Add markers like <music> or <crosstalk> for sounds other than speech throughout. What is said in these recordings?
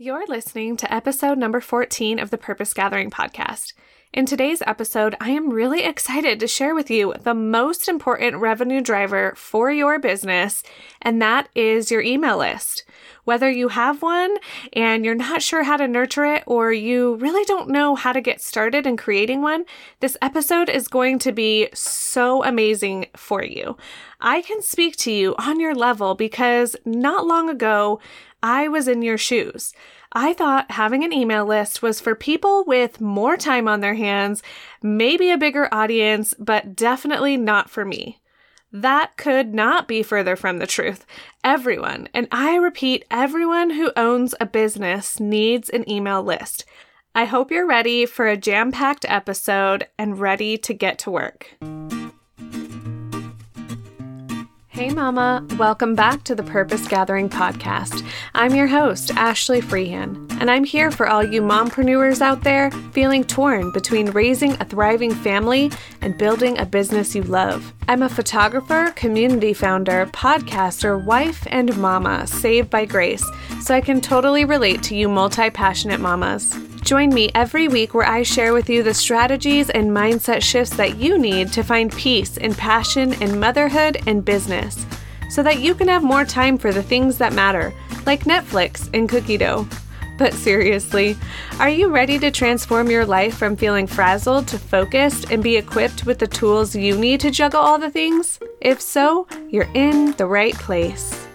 You're listening to episode number 14 of the Purpose Gathering podcast. In today's episode, I am really excited to share with you the most important revenue driver for your business, and that is your email list. Whether you have one and you're not sure how to nurture it, or you really don't know how to get started in creating one, this episode is going to be so amazing for you. I can speak to you on your level because not long ago, I was in your shoes. I thought having an email list was for people with more time on their hands, maybe a bigger audience, but definitely not for me. That could not be further from the truth. Everyone, and I repeat, everyone who owns a business needs an email list. I hope you're ready for a jam packed episode and ready to get to work. Hey, Mama. Welcome back to the Purpose Gathering Podcast. I'm your host, Ashley Freehan, and I'm here for all you mompreneurs out there feeling torn between raising a thriving family and building a business you love. I'm a photographer, community founder, podcaster, wife, and mama saved by grace, so I can totally relate to you multi passionate mamas. Join me every week where I share with you the strategies and mindset shifts that you need to find peace and passion in motherhood and business so that you can have more time for the things that matter, like Netflix and cookie dough. But seriously, are you ready to transform your life from feeling frazzled to focused and be equipped with the tools you need to juggle all the things? If so, you're in the right place.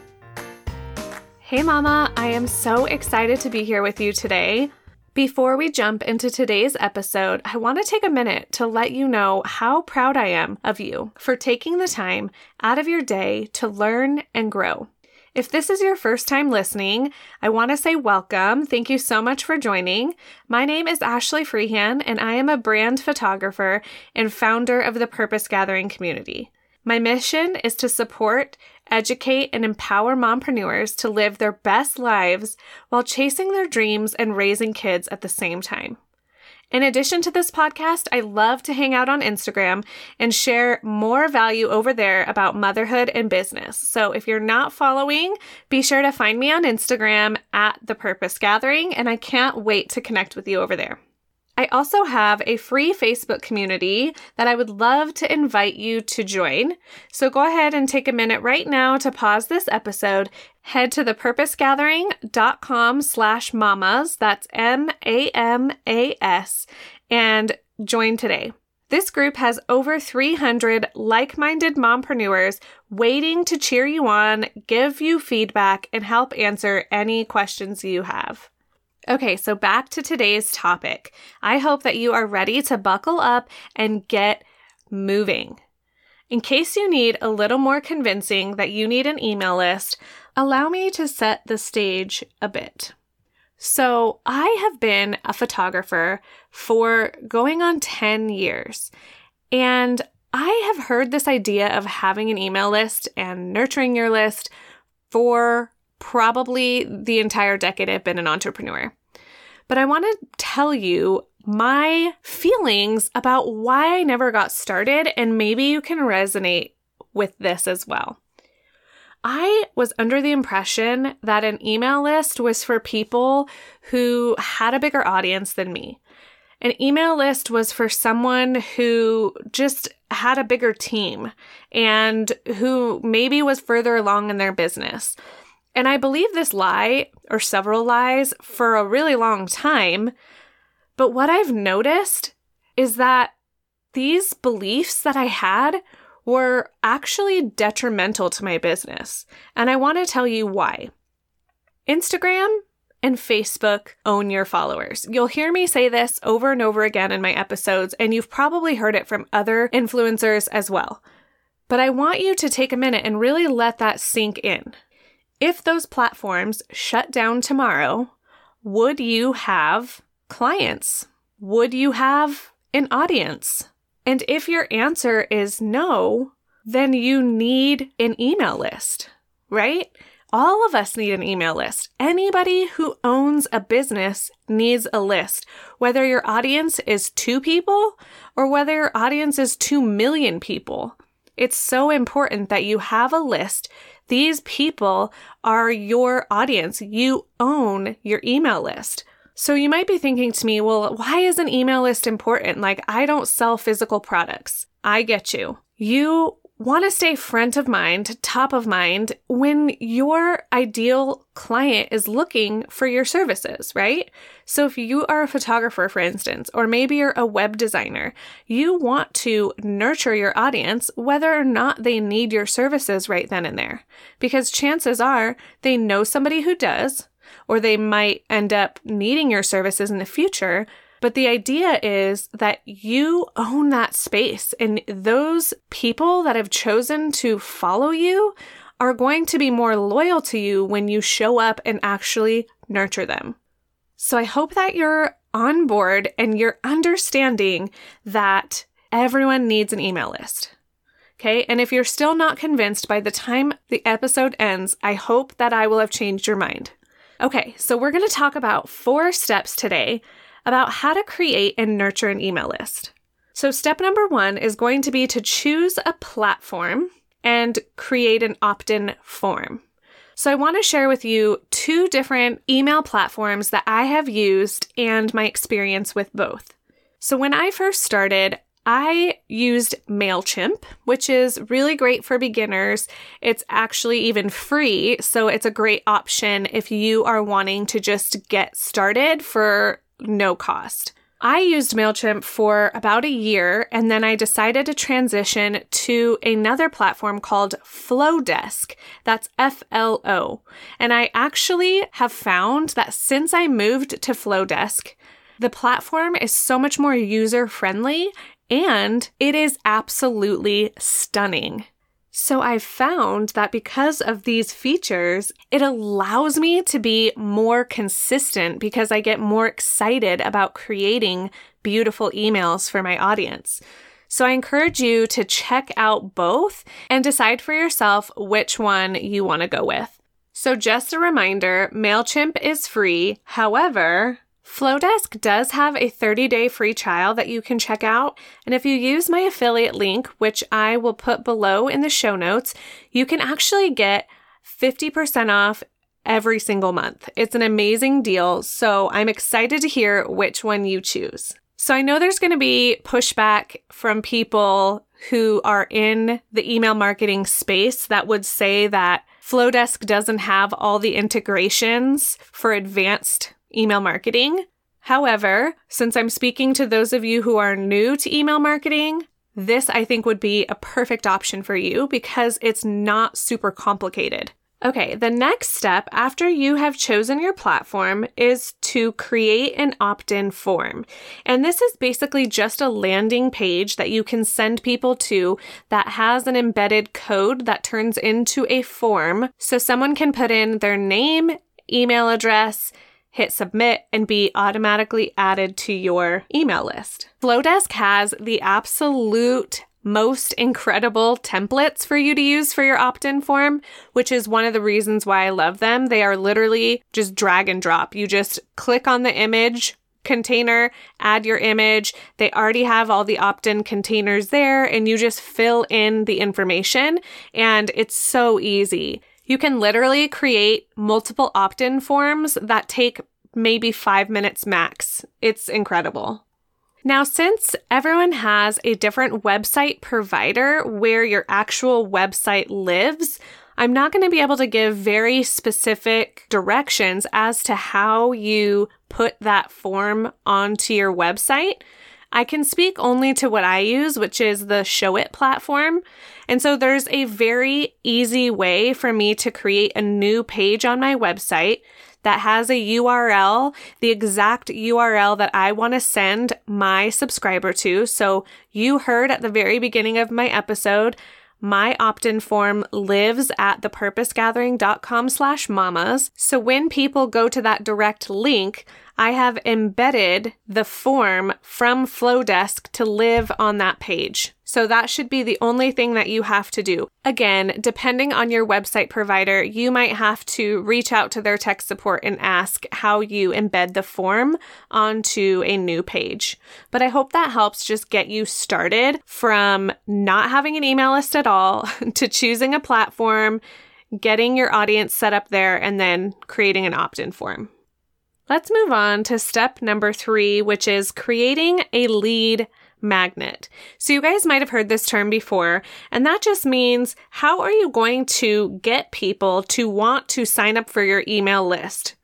Hey, Mama, I am so excited to be here with you today. Before we jump into today's episode, I want to take a minute to let you know how proud I am of you for taking the time out of your day to learn and grow. If this is your first time listening, I want to say welcome. Thank you so much for joining. My name is Ashley Freehan, and I am a brand photographer and founder of the Purpose Gathering community. My mission is to support educate, and empower mompreneurs to live their best lives while chasing their dreams and raising kids at the same time. In addition to this podcast, I love to hang out on Instagram and share more value over there about motherhood and business. So if you're not following, be sure to find me on Instagram at The Purpose Gathering, and I can't wait to connect with you over there. I also have a free Facebook community that I would love to invite you to join. So go ahead and take a minute right now to pause this episode. Head to thepurposegathering.com slash mamas, that's M-A-M-A-S, and join today. This group has over 300 like minded mompreneurs waiting to cheer you on, give you feedback, and help answer any questions you have. Okay, so back to today's topic. I hope that you are ready to buckle up and get moving. In case you need a little more convincing that you need an email list, allow me to set the stage a bit. So, I have been a photographer for going on 10 years, and I have heard this idea of having an email list and nurturing your list for probably the entire decade I've been an entrepreneur. But I want to tell you my feelings about why I never got started, and maybe you can resonate with this as well. I was under the impression that an email list was for people who had a bigger audience than me. An email list was for someone who just had a bigger team and who maybe was further along in their business. And I believe this lie, or several lies, for a really long time. But what I've noticed is that these beliefs that I had were actually detrimental to my business. And I want to tell you why. Instagram and Facebook own your followers. You'll hear me say this over and over again in my episodes, and you've probably heard it from other influencers as well. But I want you to take a minute and really let that sink in. If those platforms shut down tomorrow, would you have clients? Would you have an audience? And if your answer is no, then you need an email list, right? All of us need an email list. Anybody who owns a business needs a list, whether your audience is two people or whether your audience is two million people. It's so important that you have a list These people are your audience. You own your email list. So you might be thinking to me, well, why is an email list important? Like, I don't sell physical products. I get you. You want to stay front of mind, top of mind when your ideal client is looking for your services, right? So if you are a photographer, for instance, or maybe you're a web designer, you want to nurture your audience whether or not they need your services right then and there. Because chances are they know somebody who does, or they might end up needing your services in the future. But the idea is that you own that space, and those people that have chosen to follow you are going to be more loyal to you when you show up and actually nurture them. So I hope that you're on board and you're understanding that everyone needs an email list. Okay. And if you're still not convinced by the time the episode ends, I hope that I will have changed your mind. Okay, so we're going to talk about four steps today about how to create and nurture an email list. So, step number one is going to be to choose a platform and create an opt in form. So, I want to share with you two different email platforms that I have used and my experience with both. So, when I first started, I used MailChimp, which is really great for beginners. It's actually even free, so it's a great option if you are wanting to just get started for no cost. I used MailChimp for about a year and then I decided to transition to another platform called Flodesk. That's F L O. And I actually have found that since I moved to Flodesk, the platform is so much more user friendly and it is absolutely stunning. So I've found that because of these features, it allows me to be more consistent because I get more excited about creating beautiful emails for my audience. So I encourage you to check out both and decide for yourself which one you want to go with. So just a reminder, MailChimp is free. However, Flodesk does have a 30 day free trial that you can check out. And if you use my affiliate link, which I will put below in the show notes, you can actually get 50% off every single month. It's an amazing deal. So I'm excited to hear which one you choose. So I know there's going to be pushback from people who are in the email marketing space that would say that Flodesk doesn't have all the integrations for advanced email marketing. However, since I'm speaking to those of you who are new to email marketing, this I think would be a perfect option for you because it's not super complicated. Okay, the next step after you have chosen your platform is to create an opt in form. And this is basically just a landing page that you can send people to that has an embedded code that turns into a form. So someone can put in their name, email address, hit submit, and be automatically added to your email list. Flodesk has the absolute most incredible templates for you to use for your opt in form, which is one of the reasons why I love them. They are literally just drag and drop. You just click on the image container, add your image. They already have all the opt in containers there, and you just fill in the information, and it's so easy. You can literally create multiple opt in forms that take maybe five minutes max. It's incredible. Now, since everyone has a different website provider where your actual website lives, I'm not going to be able to give very specific directions as to how you put that form onto your website. I can speak only to what I use, which is the Showit platform. And so there's a very easy way for me to create a new page on my website that has a URL, the exact URL that I want to send my subscriber to. So you heard at the very beginning of my episode, my opt-in form lives at thepurposegathering.com slash mamas. So when people go to that direct link, I have embedded the form from Flodesk to live on that page. So that should be the only thing that you have to do. Again, depending on your website provider, you might have to reach out to their tech support and ask how you embed the form onto a new page. But I hope that helps just get you started from not having an email list at all <laughs> to choosing a platform getting your audience set up there, and then creating an opt in form. Let's move on to step number three, which is creating a lead magnet. So, you guys might have heard this term before, and that just means how are you going to get people to want to sign up for your email list?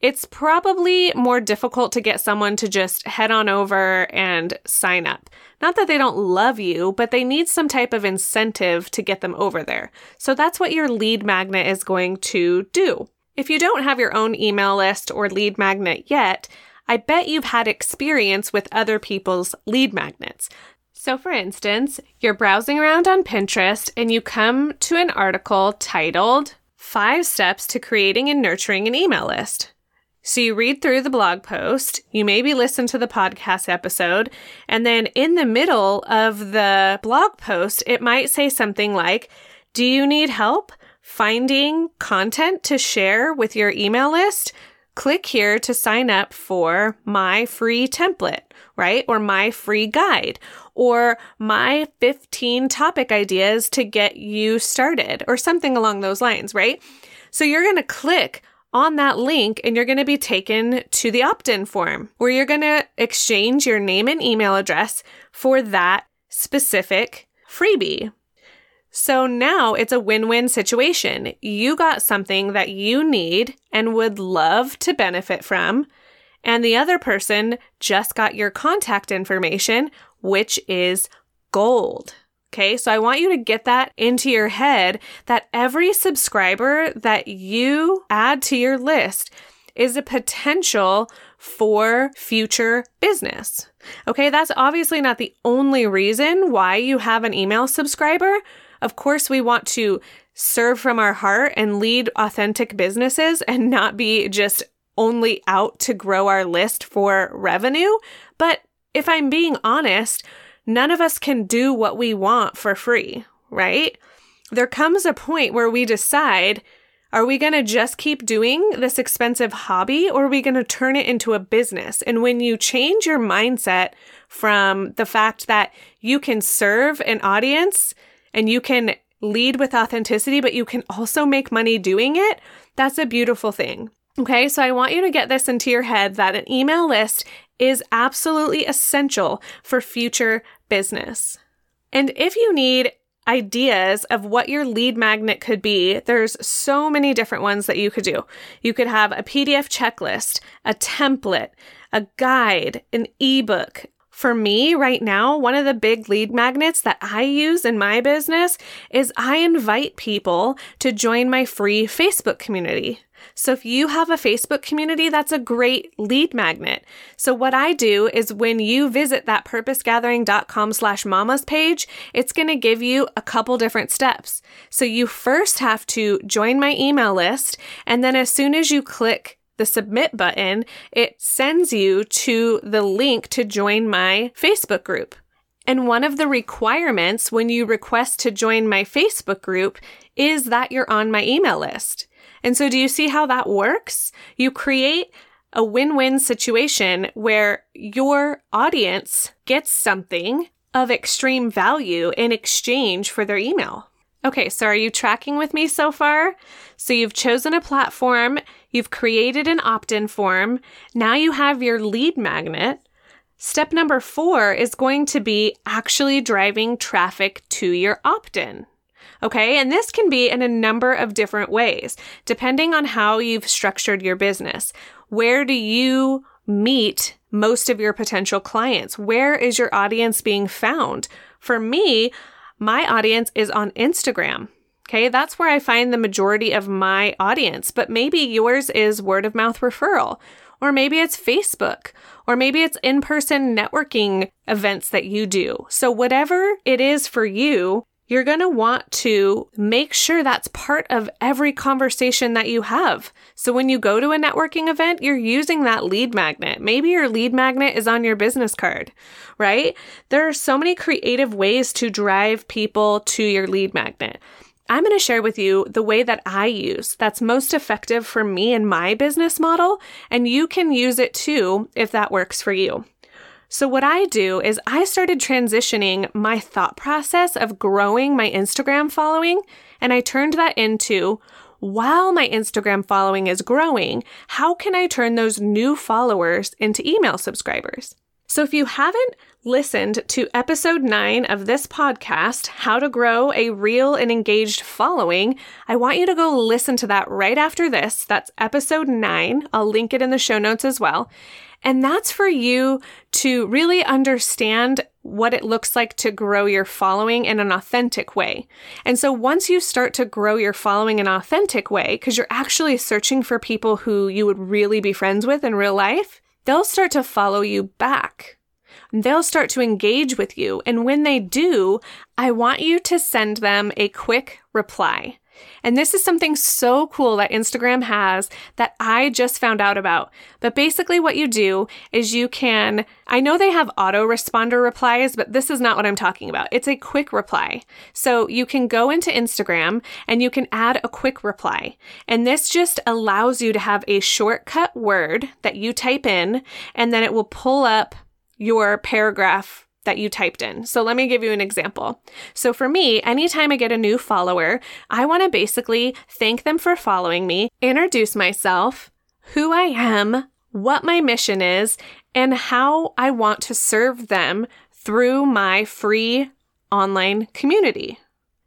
It's probably more difficult to get someone to just head on over and sign up. Not that they don't love you, but they need some type of incentive to get them over there. So that's what your lead magnet is going to do. If you don't have your own email list or lead magnet yet, I bet you've had experience with other people's lead magnets. So, for instance, you're browsing around on Pinterest and you come to an article titled Five Steps to Creating and Nurturing an Email List. So, you read through the blog post, you maybe listen to the podcast episode, and then in the middle of the blog post, it might say something like, Do you need help? finding content to share with your email list, click here to sign up for my free template, right? Or my free guide or my 15 topic ideas to get you started or something along those lines, right? So you're going to click on that link and you're going to be taken to the opt in form where you're going to exchange your name and email address for that specific freebie. So now it's a win win situation. You got something that you need and would love to benefit from, and the other person just got your contact information, which is gold. Okay, so I want you to get that into your head that every subscriber that you add to your list is a potential for future business. Okay, that's obviously not the only reason why you have an email subscriber, of course, we want to serve from our heart and lead authentic businesses and not be just only out to grow our list for revenue. But if I'm being honest, none of us can do what we want for free, right? There comes a point where we decide are we going to just keep doing this expensive hobby or are we going to turn it into a business? And when you change your mindset from the fact that you can serve an audience and you can lead with authenticity, but you can also make money doing it, that's a beautiful thing. Okay, so I want you to get this into your head that an email list is absolutely essential for future business. And if you need ideas of what your lead magnet could be, there's so many different ones that you could do. You could have a PDF checklist, a template, a guide, an ebook, for me right now, one of the big lead magnets that I use in my business is I invite people to join my free Facebook community. So if you have a Facebook community, that's a great lead magnet. So what I do is when you visit that purposegathering.com slash mamas page, it's going to give you a couple different steps. So you first have to join my email list. And then as soon as you click the submit button, it sends you to the link to join my Facebook group. And one of the requirements when you request to join my Facebook group is that you're on my email list. And so do you see how that works? You create a win-win situation where your audience gets something of extreme value in exchange for their email. Okay, so are you tracking with me so far? So you've chosen a platform, you've created an opt in form, now you have your lead magnet. Step number four is going to be actually driving traffic to your opt in. Okay, and this can be in a number of different ways, depending on how you've structured your business. Where do you meet most of your potential clients? Where is your audience being found? For me, my audience is on Instagram. Okay, that's where I find the majority of my audience, but maybe yours is word of mouth referral, or maybe it's Facebook, or maybe it's in person networking events that you do. So, whatever it is for you, you're going to want to make sure that's part of every conversation that you have. So when you go to a networking event, you're using that lead magnet. Maybe your lead magnet is on your business card, right? There are so many creative ways to drive people to your lead magnet. I'm going to share with you the way that I use that's most effective for me and my business model, and you can use it too if that works for you. So, what I do is I started transitioning my thought process of growing my Instagram following And I turned that into while my Instagram following is growing, how can I turn those new followers into email subscribers? So if you haven't listened to episode nine of this podcast, How to Grow a Real and Engaged Following, I want you to go listen to that right after this. That's episode nine. I'll link it in the show notes as well. And that's for you to really understand what it looks like to grow your following in an authentic way. And so once you start to grow your following in an authentic way, because you're actually searching for people who you would really be friends with in real life, they'll start to follow you back. They'll start to engage with you. And when they do, I want you to send them a quick reply. And this is something so cool that Instagram has that I just found out about. But basically, what you do is you can, I know they have autoresponder replies, but this is not what I'm talking about. It's a quick reply. So you can go into Instagram and you can add a quick reply. And this just allows you to have a shortcut word that you type in, and then it will pull up your paragraph that you typed in. So let me give you an example. So for me, anytime I get a new follower, I want to basically thank them for following me, introduce myself, who I am, what my mission is, and how I want to serve them through my free online community.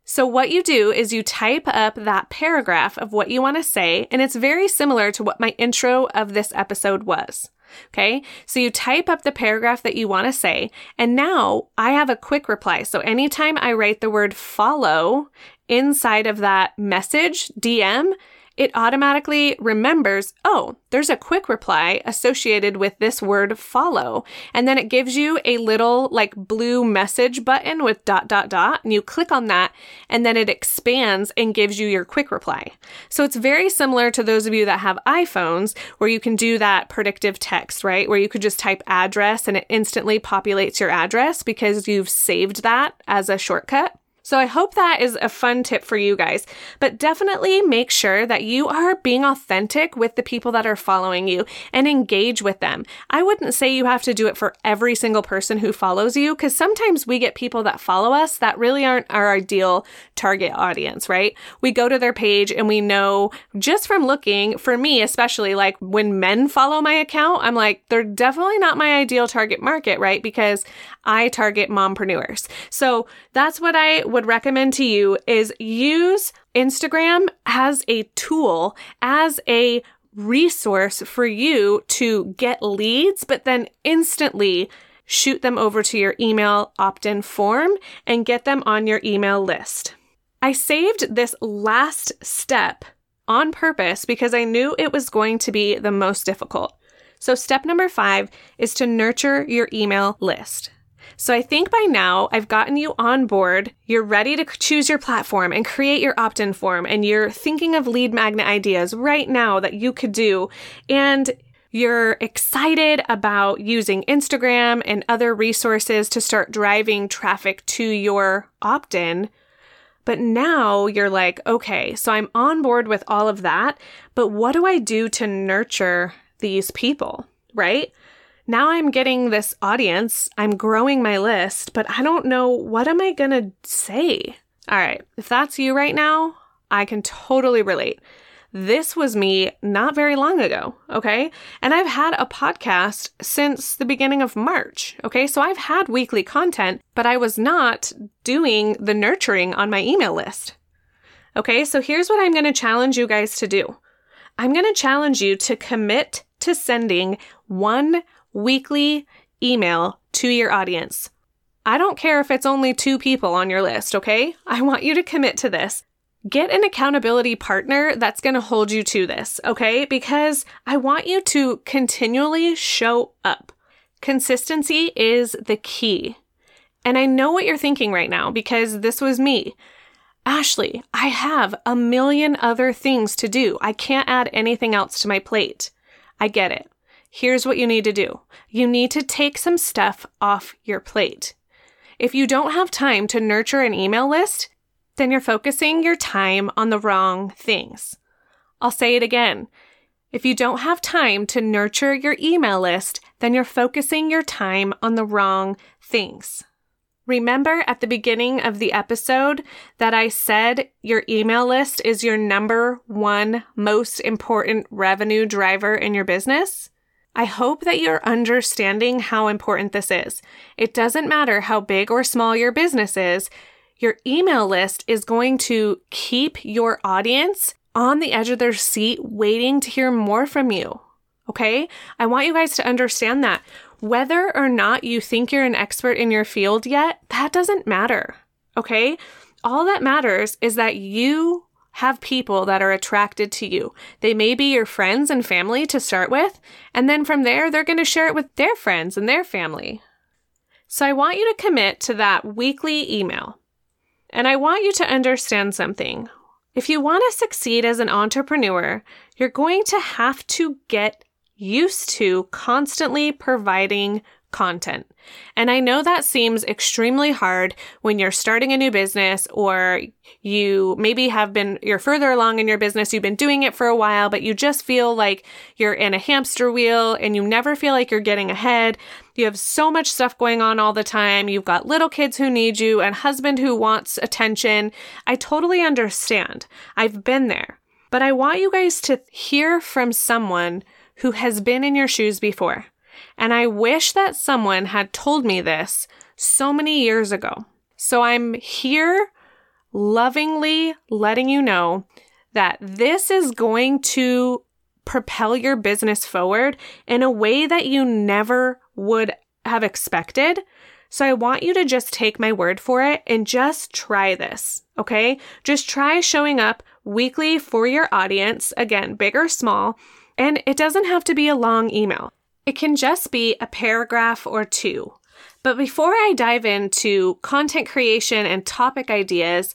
So, what you do is you type up that paragraph of what you want to say, and it's very similar to what my intro of this episode was. Okay. So you type up the paragraph that you want to say. And now I have a quick reply. So anytime I write the word follow inside of that message, DM, it automatically remembers, oh, there's a quick reply associated with this word follow. And then it gives you a little like blue message button with dot, dot, dot. And you click on that and then it expands and gives you your quick reply. So it's very similar to those of you that have iPhones where you can do that predictive text, right? Where you could just type address and it instantly populates your address because you've saved that as a shortcut. So I hope that is a fun tip for you guys. But definitely make sure that you are being authentic with the people that are following you and engage with them. I wouldn't say you have to do it for every single person who follows you because sometimes we get people that follow us that really aren't our ideal target audience, right? We go to their page and we know just from looking, for me especially, like when men follow my account, I'm like, they're definitely not my ideal target market, right? Because I target mompreneurs. So that's what I would recommend to you is use Instagram as a tool, as a resource for you to get leads, but then instantly shoot them over to your email opt in form and get them on your email list. I saved this last step on purpose because I knew it was going to be the most difficult. So, step number five is to nurture your email list. So I think by now I've gotten you on board. You're ready to choose your platform and create your opt in form, and you're thinking of lead magnet ideas right now that you could do. And you're excited about using Instagram and other resources to start driving traffic to your opt in. But now you're like, okay, so I'm on board with all of that, but what do I do to nurture these people, right? Now I'm getting this audience, I'm growing my list, but I don't know what am I going to say. All right, if that's you right now, I can totally relate. This was me not very long ago, okay? And I've had a podcast since the beginning of March, okay? So I've had weekly content, but I was not doing the nurturing on my email list. Okay, so here's what I'm gonna challenge you guys to do I'm gonna challenge you to commit to sending one weekly email to your audience. I don't care if it's only two people on your list, okay? I want you to commit to this. Get an accountability partner that's going to hold you to this, okay? Because I want you to continually show up. Consistency is the key. And I know what you're thinking right now because this was me. Ashley, I have a million other things to do. I can't add anything else to my plate. I get it here's what you need to do you need to take some stuff off your plate. If you don't have time to nurture an email list, then you're focusing your time on the wrong things. I'll say it again. If you don't have time to nurture your email list, then you're focusing your time on the wrong things. Remember at the beginning of the episode that I said your email list is your number one most important revenue driver in your business? I hope that you're understanding how important this is. It doesn't matter how big or small your business is, your email list is going to keep your audience on the edge of their seat waiting to hear more from you. Okay? I want you guys to understand that. Whether or not you think you're an expert in your field yet, that doesn't matter. Okay? All that matters is that you have people that are attracted to you. They may be your friends and family to start with, and then from there, they're going to share it with their friends and their family. So I want you to commit to that weekly email. And I want you to understand something. If you want to succeed as an entrepreneur, you're going to have to get used to constantly providing content. And I know that seems extremely hard when you're starting a new business or you maybe have been, you're further along in your business, you've been doing it for a while, but you just feel like you're in a hamster wheel and you never feel like you're getting ahead. You have so much stuff going on all the time. You've got little kids who need you and husband who wants attention. I totally understand. I've been there. But I want you guys to hear from someone who has been in your shoes before. And I wish that someone had told me this so many years ago. So I'm here lovingly letting you know that this is going to propel your business forward in a way that you never would have expected. So I want you to just take my word for it and just try this. Okay. Just try showing up weekly for your audience. Again, big or small and it doesn't have to be a long email, it can just be a paragraph or two. But before I dive into content creation and topic ideas,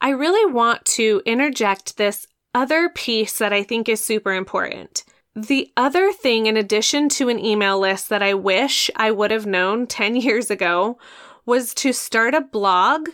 I really want to interject this other piece that I think is super important. The other thing, in addition to an email list that I wish I would have known 10 <laughs> years ago, was to start a blog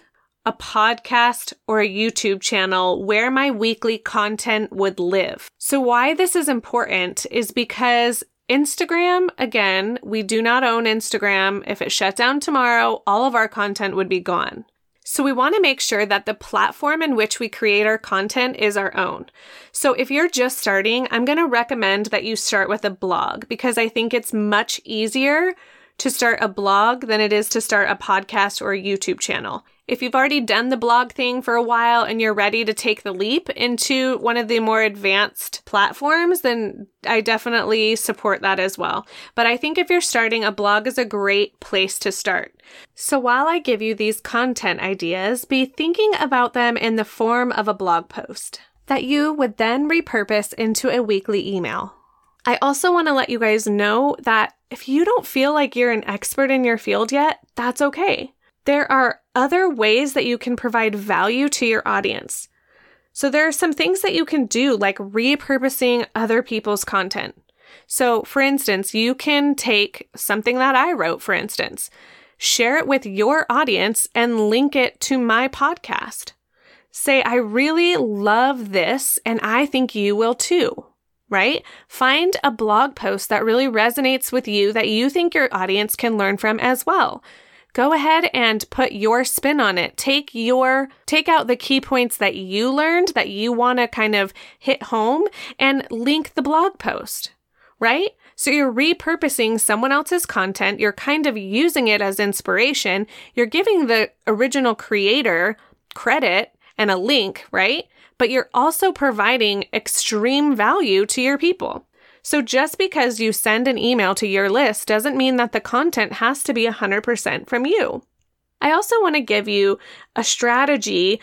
a podcast, or a YouTube channel where my weekly content would live. So, why this is important is because Instagram, again, we do not own Instagram. If it shut down tomorrow, all of our content would be gone. So, we want to make sure that the platform in which we create our content is our own. So, if you're just starting, I'm going to recommend that you start with a blog because I think it's much easier to start a blog than it is to start a podcast or a YouTube channel. If you've already done the blog thing for a while and you're ready to take the leap into one of the more advanced platforms, then I definitely support that as well. But I think if you're starting, a blog is a great place to start. So while I give you these content ideas, be thinking about them in the form of a blog post that you would then repurpose into a weekly email. I also want to let you guys know that if you don't feel like you're an expert in your field yet, that's okay. There are other ways that you can provide value to your audience. So, there are some things that you can do, like repurposing other people's content. So, for instance, you can take something that I wrote, for instance, share it with your audience and link it to my podcast. Say, I really love this and I think you will too, right? Find a blog post that really resonates with you that you think your audience can learn from as well go ahead and put your spin on it. Take your, take out the key points that you learned that you want to kind of hit home and link the blog post, right? So you're repurposing someone else's content. You're kind of using it as inspiration. You're giving the original creator credit and a link, right? But you're also providing extreme value to your people. So just because you send an email to your list doesn't mean that the content has to be 100% from you. I also want to give you a strategy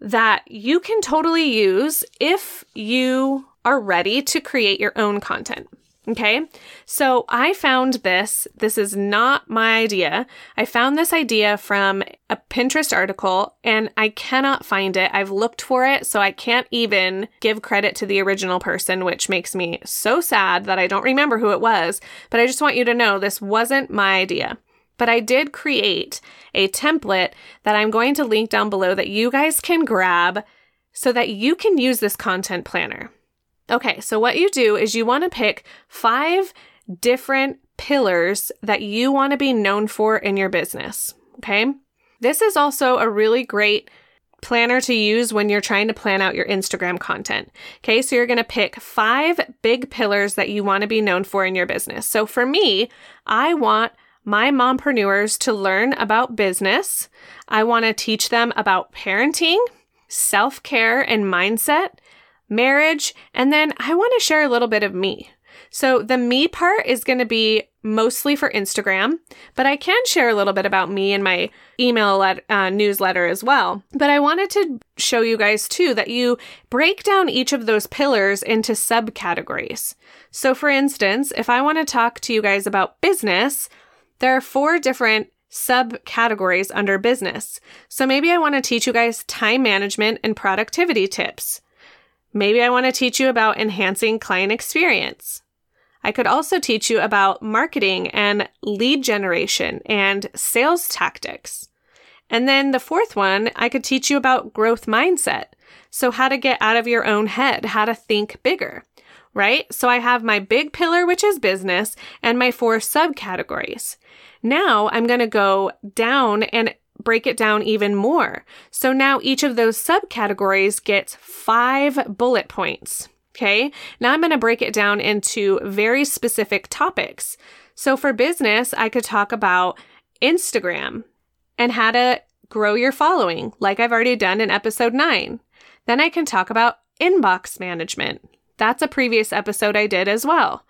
that you can totally use if you are ready to create your own content. Okay. So I found this. This is not my idea. I found this idea from a Pinterest article and I cannot find it. I've looked for it, so I can't even give credit to the original person, which makes me so sad that I don't remember who it was. But I just want you to know this wasn't my idea. But I did create a template that I'm going to link down below that you guys can grab so that you can use this content planner. Okay, so what you do is you want to pick five different pillars that you want to be known for in your business. Okay. This is also a really great planner to use when you're trying to plan out your Instagram content. Okay, so you're going to pick five big pillars that you want to be known for in your business. So for me, I want my mompreneurs to learn about business. I want to teach them about parenting, self care and mindset, marriage, and then I want to share a little bit of me. So the me part is going to be mostly for Instagram, but I can share a little bit about me in my email let, uh, newsletter as well. But I wanted to show you guys too that you break down each of those pillars into subcategories. So for instance, if I want to talk to you guys about business, there are four different subcategories under business. So maybe I want to teach you guys time management and productivity tips. Maybe I want to teach you about enhancing client experience. I could also teach you about marketing and lead generation and sales tactics. And then the fourth one, I could teach you about growth mindset. So, how to get out of your own head, how to think bigger, right? So, I have my big pillar, which is business, and my four subcategories. Now, I'm going to go down and break it down even more. So, now each of those subcategories gets five bullet points. Okay. Now I'm going to break it down into very specific topics. So for business, I could talk about Instagram and how to grow your following, like I've already done in episode nine. Then I can talk about inbox management. That's a previous episode I did as well.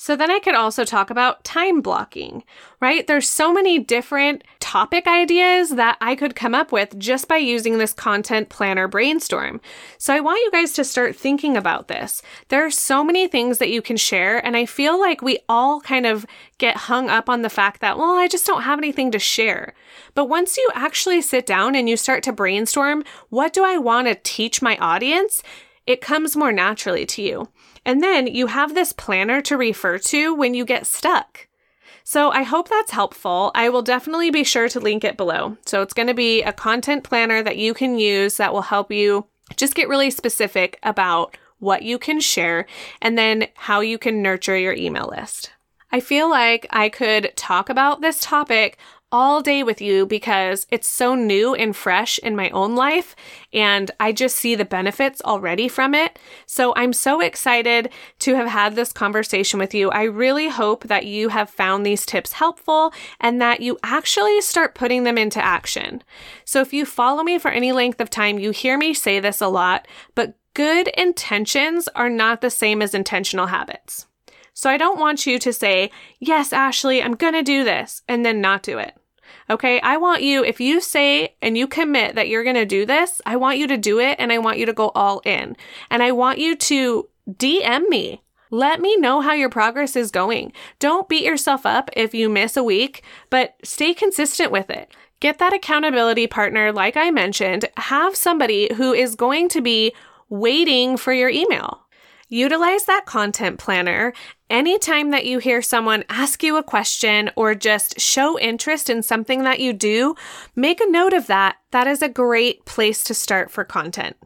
So then I could also talk about time blocking, right? There's so many different topic ideas that I could come up with just by using this content planner brainstorm. So I want you guys to start thinking about this. There are so many things that you can share, and I feel like we all kind of get hung up on the fact that, well, I just don't have anything to share. But once you actually sit down and you start to brainstorm, what do I want to teach my audience? It comes more naturally to you. And then you have this planner to refer to when you get stuck. So I hope that's helpful. I will definitely be sure to link it below. So it's going to be a content planner that you can use that will help you just get really specific about what you can share and then how you can nurture your email list. I feel like I could talk about this topic all day with you because it's so new and fresh in my own life, and I just see the benefits already from it. So I'm so excited to have had this conversation with you. I really hope that you have found these tips helpful and that you actually start putting them into action. So if you follow me for any length of time, you hear me say this a lot, but good intentions are not the same as intentional habits. So I don't want you to say, Yes, Ashley, I'm going to do this, and then not do it. Okay. I want you, if you say and you commit that you're going to do this, I want you to do it and I want you to go all in. And I want you to DM me. Let me know how your progress is going. Don't beat yourself up if you miss a week, but stay consistent with it. Get that accountability partner, like I mentioned. Have somebody who is going to be waiting for your email. Utilize that content planner anytime that you hear someone ask you a question or just show interest in something that you do. Make a note of that. That is a great place to start for content.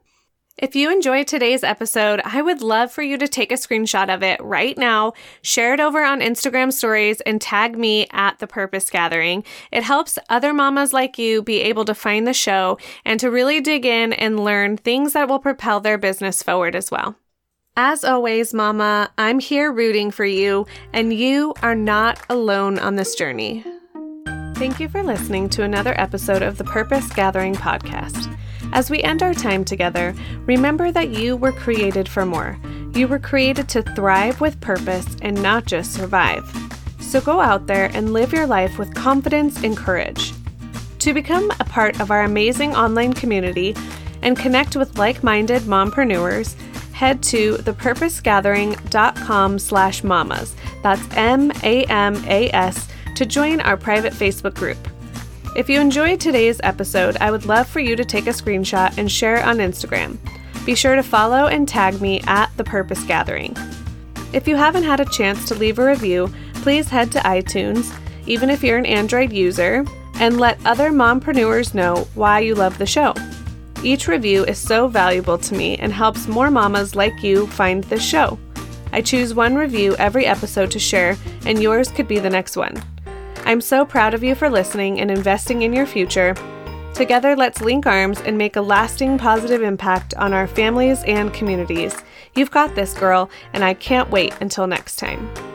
If you enjoyed today's episode, I would love for you to take a screenshot of it right now, share it over on Instagram stories, and tag me at The Purpose Gathering. It helps other mamas like you be able to find the show and to really dig in and learn things that will propel their business forward as well. As always, Mama, I'm here rooting for you, and you are not alone on this journey. Thank you for listening to another episode of the Purpose Gathering podcast. As we end our time together, remember that you were created for more. You were created to thrive with purpose and not just survive. So go out there and live your life with confidence and courage. To become a part of our amazing online community and connect with like-minded mompreneurs, head to thepurposegathering.com slash mamas. That's M-A-M-A-S to join our private Facebook group. If you enjoyed today's episode, I would love for you to take a screenshot and share it on Instagram. Be sure to follow and tag me at The Purpose Gathering. If you haven't had a chance to leave a review, please head to iTunes, even if you're an Android user, and let other mompreneurs know why you love the show. Each review is so valuable to me and helps more mamas like you find this show. I choose one review every episode to share, and yours could be the next one. I'm so proud of you for listening and investing in your future. Together, let's link arms and make a lasting positive impact on our families and communities. You've got this, girl, and I can't wait until next time.